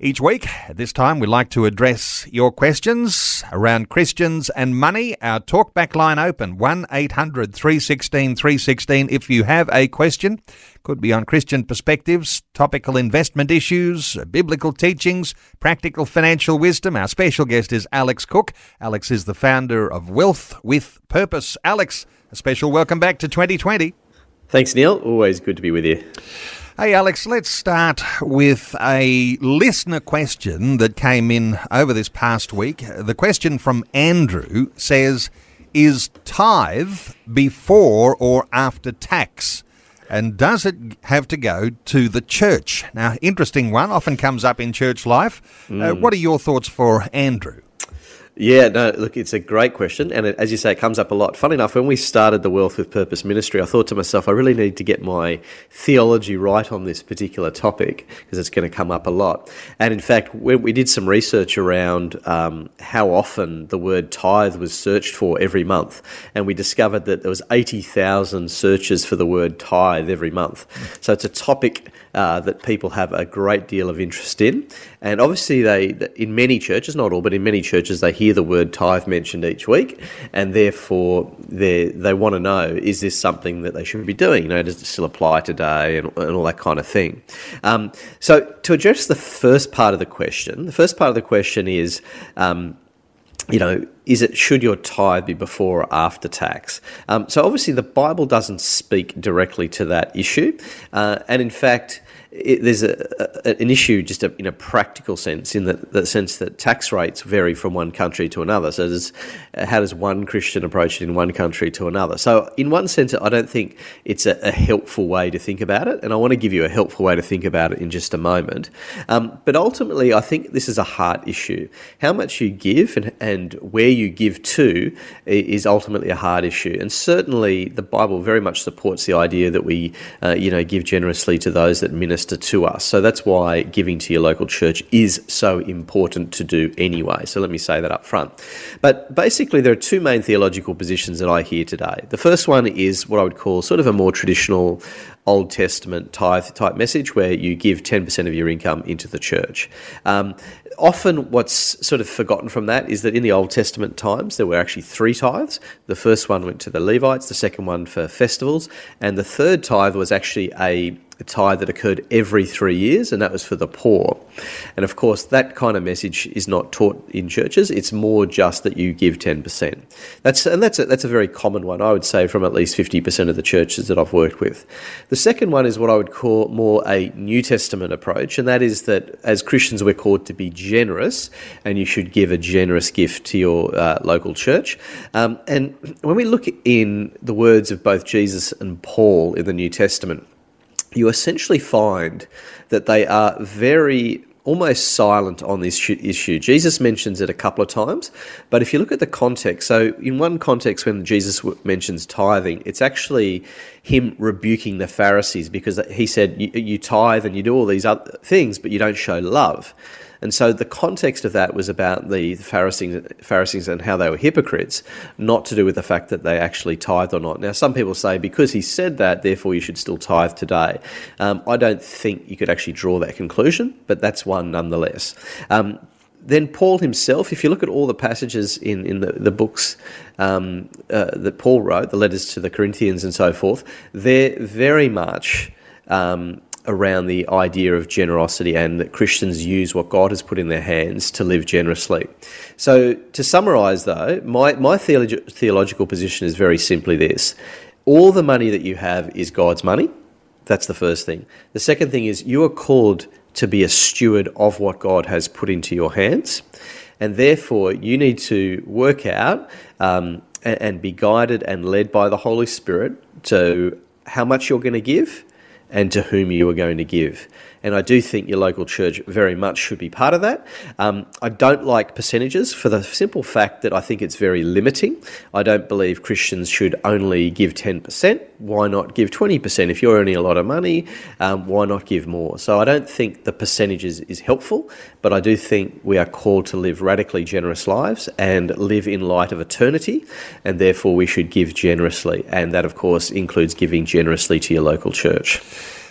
Each week, at this time, we'd like to address your questions around Christians and money. Our talkback line open 1 800 316 316 if you have a question. Could be on Christian perspectives, topical investment issues, biblical teachings, practical financial wisdom. Our special guest is Alex Cook. Alex is the founder of Wealth with Purpose. Alex, a special welcome back to 2020. Thanks, Neil. Always good to be with you. Hey, Alex, let's start with a listener question that came in over this past week. The question from Andrew says Is tithe before or after tax? And does it have to go to the church? Now, interesting one, often comes up in church life. Mm. Uh, what are your thoughts for Andrew? Yeah, no, look, it's a great question. And it, as you say, it comes up a lot. Funny enough, when we started the Wealth with Purpose ministry, I thought to myself, I really need to get my theology right on this particular topic because it's going to come up a lot. And in fact, when we did some research around um, how often the word tithe was searched for every month, and we discovered that there was 80,000 searches for the word tithe every month. So it's a topic uh, that people have a great deal of interest in. And obviously, they in many churches, not all, but in many churches, they hear the word tithe mentioned each week, and therefore they they want to know is this something that they should be doing? You know, does it still apply today, and, and all that kind of thing. Um, so, to address the first part of the question, the first part of the question is. Um, you know, is it should your tithe be before or after tax? Um, so obviously, the Bible doesn't speak directly to that issue, uh, and in fact, it, there's a, a, an issue just a, in a practical sense, in the, the, sense that tax rates vary from one country to another. So, does, how does one Christian approach it in one country to another? So, in one sense, I don't think it's a, helpful way to think about it, and I want to give you a helpful way to think about it in just a moment. Um, but ultimately, I think this is a heart issue. How much you give and, and where you give to is ultimately a heart issue, and certainly the Bible very much supports the idea that we, uh, you know, give generously to those that minister minister to us. So that's why giving to your local church is so important to do anyway. So let me say that up front. But basically, there are two main theological positions that I hear today. The first one is what I would call sort of a more traditional Old Testament tithe type message where you give 10% of your income into the church. Um, often, what's sort of forgotten from that is that in the Old Testament times, there were actually three tithes. The first one went to the Levites, the second one for festivals, and the third tithe was actually a a tithe that occurred every three years, and that was for the poor. And of course, that kind of message is not taught in churches. It's more just that you give ten percent. That's and that's a, that's a very common one, I would say, from at least fifty percent of the churches that I've worked with. The second one is what I would call more a New Testament approach, and that is that as Christians we're called to be generous, and you should give a generous gift to your uh, local church. Um, and when we look in the words of both Jesus and Paul in the New Testament you essentially find that they are very almost silent on this issue. Jesus mentions it a couple of times, but if you look at the context, so in one context when Jesus mentions tithing, it's actually him rebuking the Pharisees because he said, You, tithe and you do all these other things, but you don't show love. And so the context of that was about the Pharisees, Pharisees and how they were hypocrites, not to do with the fact that they actually tithed or not. Now, some people say because he said that, therefore you should still tithe today. Um, I don't think you could actually draw that conclusion, but that's one nonetheless. Um, then Paul himself, if you look at all the passages in, in the, the books um, uh, that Paul wrote, the letters to the Corinthians and so forth, they're very much um, around the idea of generosity and that Christians use what God has put in their hands to live generously. So, to summarize though, my, my theolog- theological position is very simply this all the money that you have is God's money. That's the first thing. The second thing is you are called to be a steward of what God has put into your hands. And therefore, you need to work out um, and, and be guided and led by the Holy Spirit to how much you're going to give and to whom you are going to give. And I do think your local church very much should be part of that. Um, I don't like percentages for the simple fact that I think it's very limiting. I don't believe Christians should only give 10%. Why not give 20%? If you're earning a lot of money, um, why not give more? So I don't think the percentages is helpful, but I do think we are called to live radically generous lives and live in light of eternity, and therefore we should give generously. And that, of course, includes giving generously to your local church.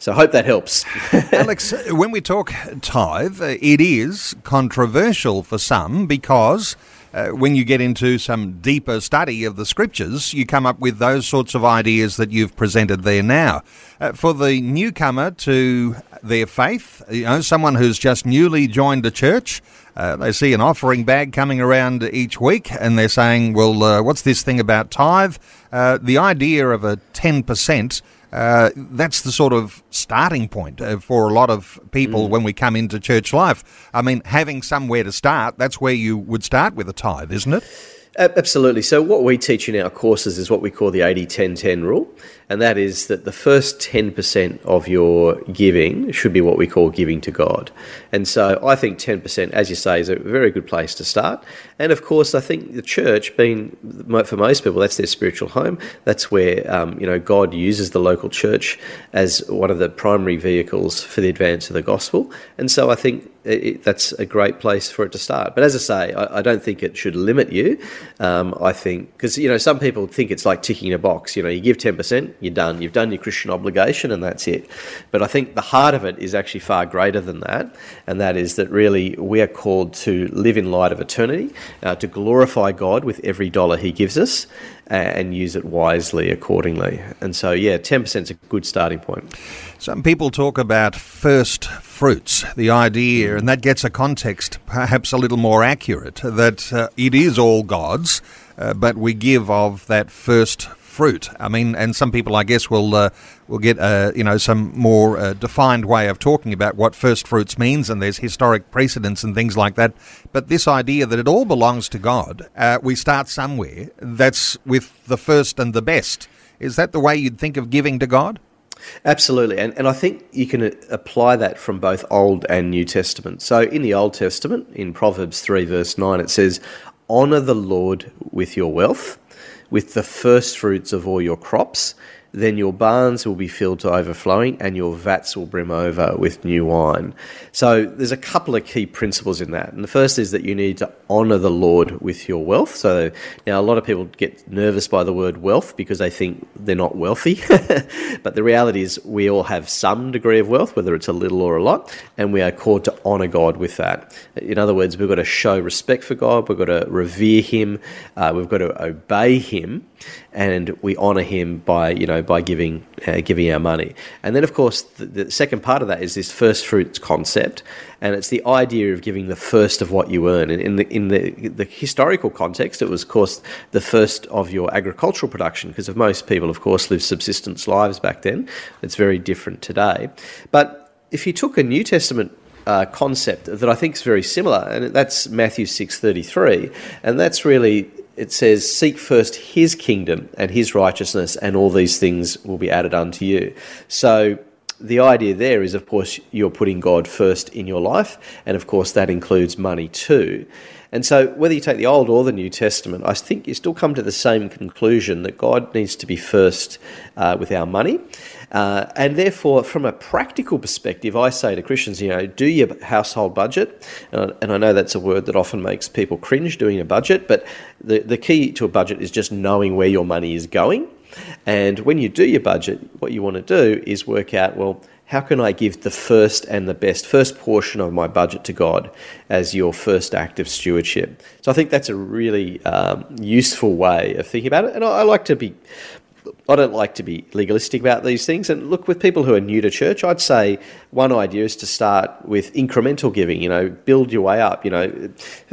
So I hope that helps. Alex, when we talk tithe, uh, it is controversial for some because uh, when you get into some deeper study of the scriptures, you come up with those sorts of ideas that you've presented there now. Uh, for the newcomer to their faith, you know, someone who's just newly joined the church, uh, they see an offering bag coming around each week and they're saying, well, uh, what's this thing about tithe? Uh, the idea of a 10% uh, that's the sort of starting point uh, for a lot of people mm. when we come into church life. I mean, having somewhere to start, that's where you would start with a tithe, isn't it? Absolutely. So, what we teach in our courses is what we call the 80 10 10 rule and that is that the first 10% of your giving should be what we call giving to God. And so I think 10%, as you say, is a very good place to start. And of course, I think the church, being for most people, that's their spiritual home. That's where um, you know God uses the local church as one of the primary vehicles for the advance of the gospel. And so I think it, that's a great place for it to start. But as I say, I, I don't think it should limit you. Um, I think because you know some people think it's like ticking a box. You know, you give 10%, you're done. You've done your Christian obligation, and that's it. But I think the heart of it is actually far greater than that, and that is that really we are called to live in light of eternity, uh, to glorify God with every dollar He gives us, and use it wisely accordingly. And so, yeah, 10% is a good starting point. Some people talk about first fruits, the idea, and that gets a context perhaps a little more accurate, that uh, it is all God's, uh, but we give of that first fruit. I mean, and some people, I guess, will uh, will get uh, you know some more uh, defined way of talking about what first fruits means, and there's historic precedents and things like that. But this idea that it all belongs to God, uh, we start somewhere. That's with the first and the best. Is that the way you'd think of giving to God? Absolutely. And, and I think you can uh, apply that from both Old and New Testament. So in the Old Testament, in Proverbs 3, verse 9, it says, Honour the Lord with your wealth with the first fruits of all your crops then your barns will be filled to overflowing and your vats will brim over with new wine. So there's a couple of key principles in that. And the first is that you need to honor the Lord with your wealth. So now a lot of people get nervous by the word wealth because they think they're not wealthy. but the reality is we all have some degree of wealth, whether it's a little or a lot, and we are called to honor God with that. In other words, we've got to show respect for God, we've got to revere Him, uh, we've got to obey Him and we honour him by you know by giving uh, giving our money. And then of course the, the, second part of that is this first fruits concept, and it's the idea of giving the first of what you earn. And in the in the the historical context, it was of course the first of your agricultural production because most people of course lived subsistence lives back then. It's very different today, but if you took a New Testament uh, concept that I think is very similar, and that's Matthew six thirty three, and that's really it says, Seek first his kingdom and his righteousness, and all these things will be added unto you. So, the idea there is, of course, you're putting God first in your life, and of course, that includes money too. And so, whether you take the Old or the New Testament, I think you still come to the same conclusion that God needs to be first uh, with our money. Uh, and therefore, from a practical perspective, I say to Christians, you know, do your household budget. Uh, and I know that's a word that often makes people cringe doing a budget, but the, the key to a budget is just knowing where your money is going. And when you do your budget, what you want to do is work out, well, how can I give the first and the best, first portion of my budget to God as your first act of stewardship? So I think that's a really um, useful way of thinking about it. And I, I like to be I don't like to be legalistic about these things. And look, with people who are new to church, I'd say one idea is to start with incremental giving. You know, build your way up. You know,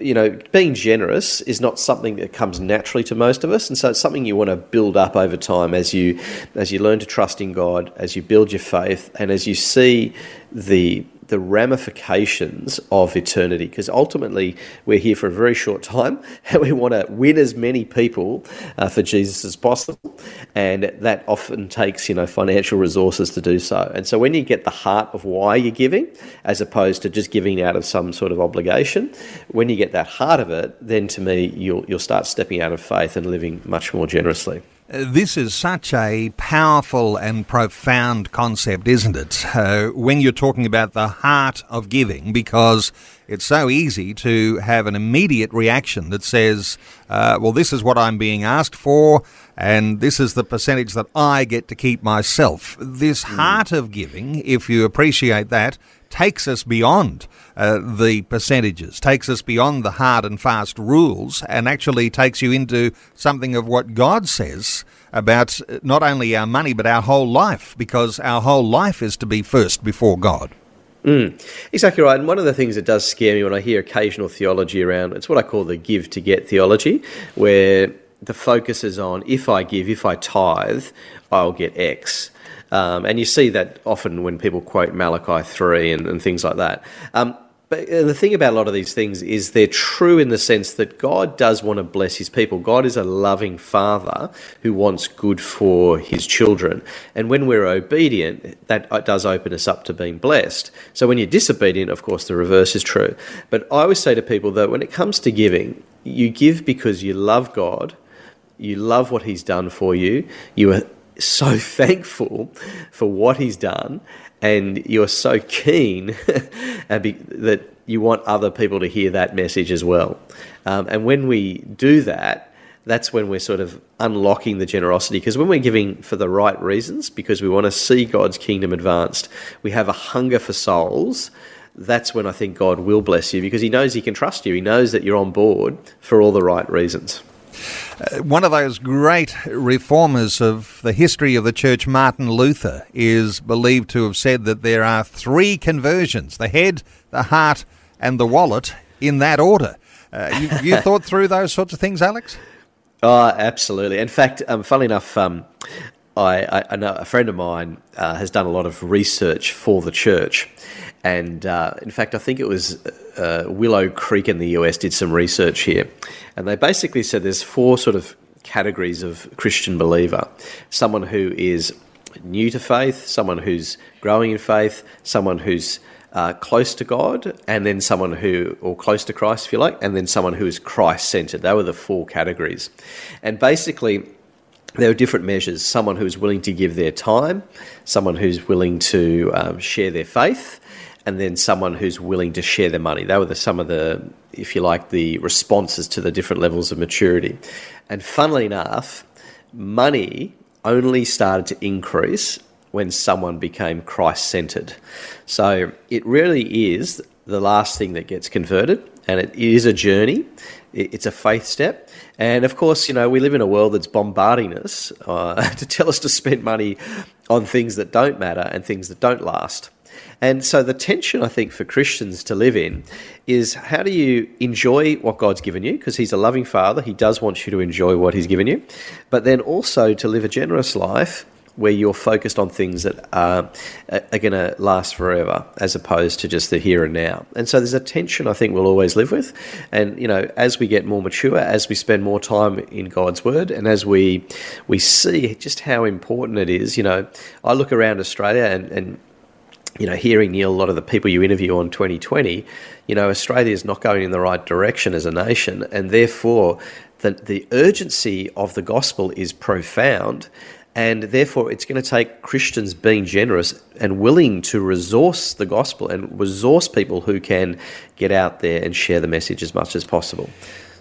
you know, being generous is not something that comes naturally to most of us, and so it's something you want to build up over time as you as you learn to trust in God, as you build your faith, and as you see the the ramifications of eternity because ultimately we're here for a very short time and we want to win as many people uh, for Jesus as possible. And that often takes you know financial resources to do so. And so when you get the heart of why you're giving as opposed to just giving out of some sort of obligation when you get that heart of it then to me you'll you'll start stepping out of faith and living much more generously this is such a powerful and profound concept, isn't it? Uh, when you're talking about the heart of giving, because it's so easy to have an immediate reaction that says, uh, well, this is what I'm being asked for, and this is the percentage that I get to keep myself. This mm. heart of giving, if you appreciate that, takes us beyond uh, the percentages, takes us beyond the hard and fast rules, and actually takes you into something of what God says about not only our money but our whole life, because our whole life is to be first before God. Mm, exactly right. And one of the things that does scare me when I hear occasional theology around, it's what I call the give to get theology, where the focus is on if I give, if I tithe, I'll get X. Um, and you see that often when people quote Malachi 3 and, and things like that. Um, but the thing about a lot of these things is they're true in the sense that God does want to bless his people. God is a loving father who wants good for his children. And when we're obedient, that does open us up to being blessed. So when you're disobedient, of course, the reverse is true. But I always say to people that when it comes to giving, you give because you love God, you love what he's done for you, you are so thankful for what he's done, and you're so keen that you want other people to hear that message as well. Um, and when we do that, that's when we're sort of unlocking the generosity. Because when we're giving for the right reasons, because we want to see God's kingdom advanced, we have a hunger for souls. That's when I think God will bless you because He knows He can trust you. He knows that you're on board for all the right reasons. Uh, one of those great reformers of the history of the church, Martin Luther, is believed to have said that there are three conversions the head, the heart, and the wallet in that order. Uh, you, you thought through those sorts of things, Alex? Oh, absolutely. In fact, um, funnily enough, um, I, I, know a friend of mine uh, has done a lot of research for the church. And uh, in fact, I think it was uh, Willow Creek in the US did some research here. And they basically said there's four sort of categories of Christian believer someone who is new to faith, someone who's growing in faith, someone who's uh, close to God, and then someone who, or close to Christ, if you like, and then someone who is Christ centered. They were the four categories. And basically, there are different measures someone who's willing to give their time, someone who's willing to um, share their faith, and then someone who's willing to share their money. They were the, some of the, if you like, the responses to the different levels of maturity. And funnily enough, money only started to increase when someone became Christ centered. So it really is the last thing that gets converted, and it is a journey. It's a faith step. And of course, you know, we live in a world that's bombarding us uh, to tell us to spend money on things that don't matter and things that don't last. And so the tension, I think, for Christians to live in is how do you enjoy what God's given you? Because He's a loving Father, He does want you to enjoy what He's given you, but then also to live a generous life where you're focused on things that are, are going to last forever as opposed to just the here and now. And so there's a tension I think we'll always live with. And, you know, as we get more mature, as we spend more time in God's Word, and as we, we see just how important it is, you know, I look around Australia and, and you know, hearing Neil, a lot of the people you interview on 2020, you know, Australia is not going in the right direction as a nation, and therefore the, the urgency of the gospel is profound. And therefore, it's going to take Christians being generous and willing to resource the gospel and resource people who can get out there and share the message as much as possible.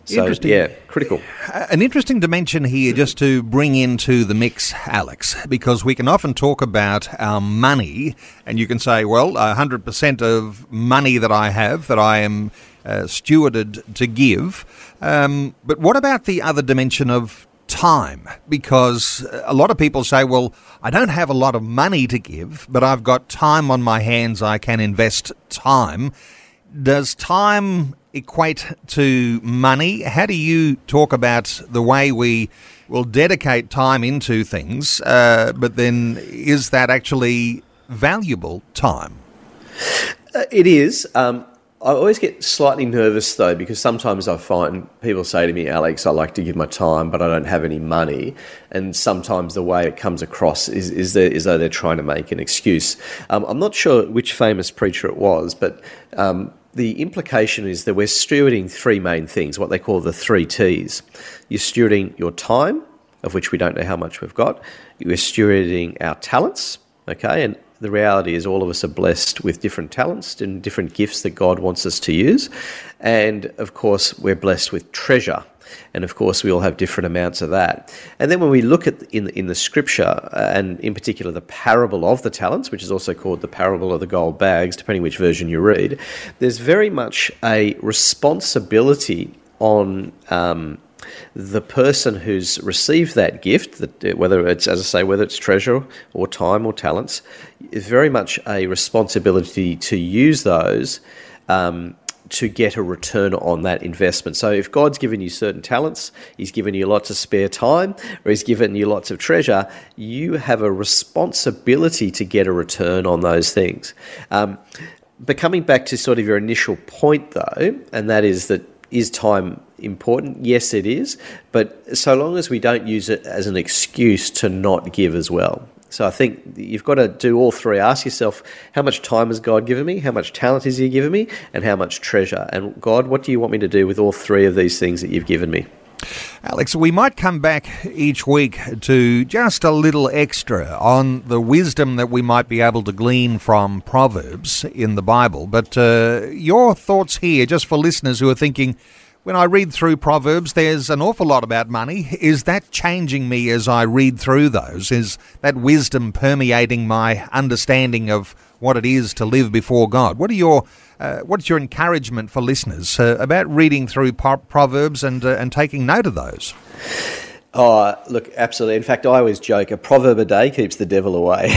So, interesting. yeah, critical. An interesting dimension here just to bring into the mix, Alex, because we can often talk about our money, and you can say, well, 100% of money that I have that I am uh, stewarded to give. Um, but what about the other dimension of time because a lot of people say, well, I don't have a lot of money to give, but I've got time on my hands, I can invest time. Does time equate to money? How do you talk about the way we will dedicate time into things, uh, but then is that actually valuable time? Uh, it is. Um, I always get slightly nervous though because sometimes I find people say to me, Alex, I like to give my time, but I don't have any money. And sometimes the way it comes across is, is, that, is though they're trying to make an excuse. Um, I'm not sure which famous preacher it was, but um, the implication is that we're stewarding three main things, what they call the three T's. You're stewarding your time, of which we don't know how much we've got. You're stewarding our talents, okay, and the reality is all of us are blessed with different talents and different gifts that God wants us to use. And of course, we're blessed with treasure. And of course, we all have different amounts of that. And then when we look at in in the scripture, uh, and in particular the parable of the talents, which is also called the parable of the gold bags, depending which version you read, there's very much a responsibility on um, the person who's received that gift, that whether it's, as I say, whether it's treasure or time or talents, is very much a responsibility to use those um, to get a return on that investment. So if God's given you certain talents, He's given you lots of spare time, or He's given you lots of treasure, you have a responsibility to get a return on those things. Um, but coming back to sort of your initial point, though, and that is that is time important? Yes, it is. But so long as we don't use it as an excuse to not give as well. So I think you've got to do all three. Ask yourself, how much time has God given me? How much talent has He given me? And how much treasure? And God, what do you want me to do with all three of these things that you've given me? Alex, we might come back each week to just a little extra on the wisdom that we might be able to glean from Proverbs in the Bible. But uh, your thoughts here, just for listeners who are thinking, when I read through Proverbs, there's an awful lot about money. Is that changing me as I read through those? Is that wisdom permeating my understanding of what it is to live before God? What are your uh, what's your encouragement for listeners uh, about reading through Proverbs and uh, and taking note of those? Oh, look, absolutely. In fact, I always joke: a proverb a day keeps the devil away.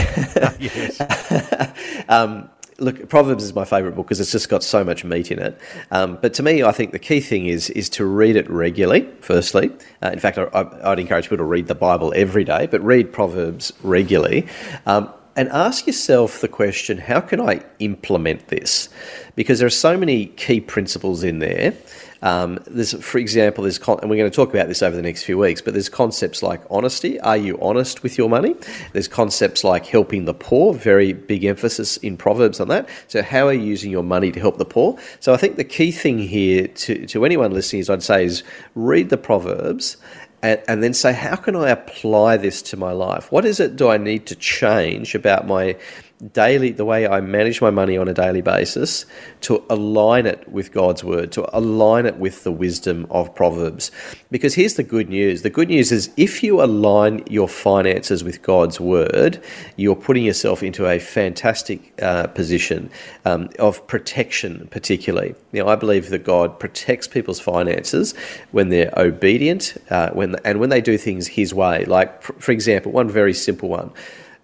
um, look, Proverbs is my favourite book because it's just got so much meat in it. Um, but to me, I think the key thing is is to read it regularly. Firstly, uh, in fact, I, would encourage people to read the Bible every day, but read Proverbs regularly. Um, and ask yourself the question how can I implement this? Because there are so many key principles in there um, there's, for example, there's con- and we're going to talk about this over the next few weeks. But there's concepts like honesty. Are you honest with your money? There's concepts like helping the poor. Very big emphasis in Proverbs on that. So how are you using your money to help the poor? So I think the key thing here to to anyone listening is I'd say is read the Proverbs and, and, then say, how can I apply this to my life? What is it do I need to change about my daily, the way I manage my money on a daily basis, to align it with God's word, to align it with the wisdom of Proverbs. Because here's the good news the good news is if you align your finances with God's word, you're putting yourself into a fantastic uh, position um, of protection, particularly. Now, I believe that God protects people's finances when they're obedient uh, when, and when they do things His way. Like, for example, one very simple one.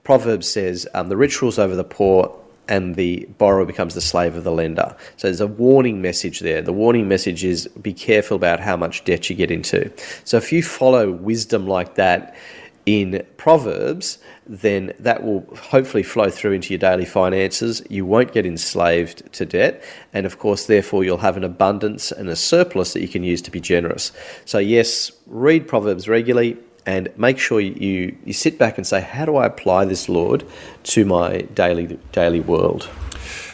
Proverbs says, um, the rich rules over the poor and the borrower becomes the slave of the lender. So there's a warning message there. The warning message is be careful about how much debt you get into. So if you follow wisdom like that in Proverbs, then that will hopefully flow through into your daily finances. You won't get enslaved to debt. And of course, therefore, you'll have an abundance and a surplus that you can use to be generous. So, yes, read Proverbs regularly and make sure you, you sit back and say, how do I apply this, Lord, to my daily daily world?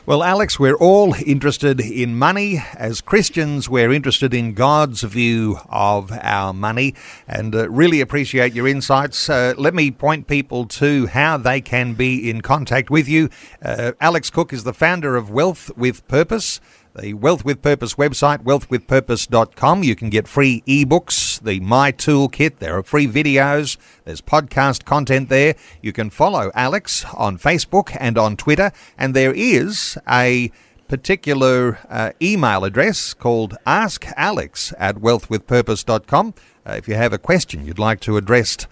Well, Alex, we're all interested in money. As Christians, we're interested in God's view of our money and uh, really appreciate your insights. Uh, let me point people to how they can be in contact with you. Uh, Alex Cook is the founder of Wealth with Purpose the Wealth with Purpose website, wealthwithpurpose.com. You can get free ebooks, the My Toolkit. There are free videos. There's podcast content there. You can follow Alex on Facebook and on Twitter. And there is a particular uh, email address called askalex at wealthwithpurpose.com. Uh, if you have a question you'd like to address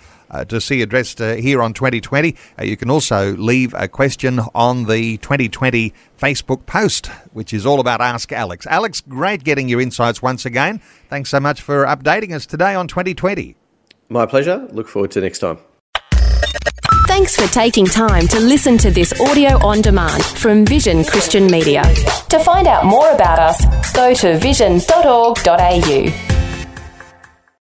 to see addressed uh, here on 2020. Uh, you can also leave a question on the 2020 Facebook post, which is all about Ask Alex. Alex, great getting your insights once again. Thanks so much for updating us today on 2020. My pleasure. Look forward to next time. Thanks for taking time to listen to this audio on demand from Vision Christian Media. To find out more about us, go to vision.org.au.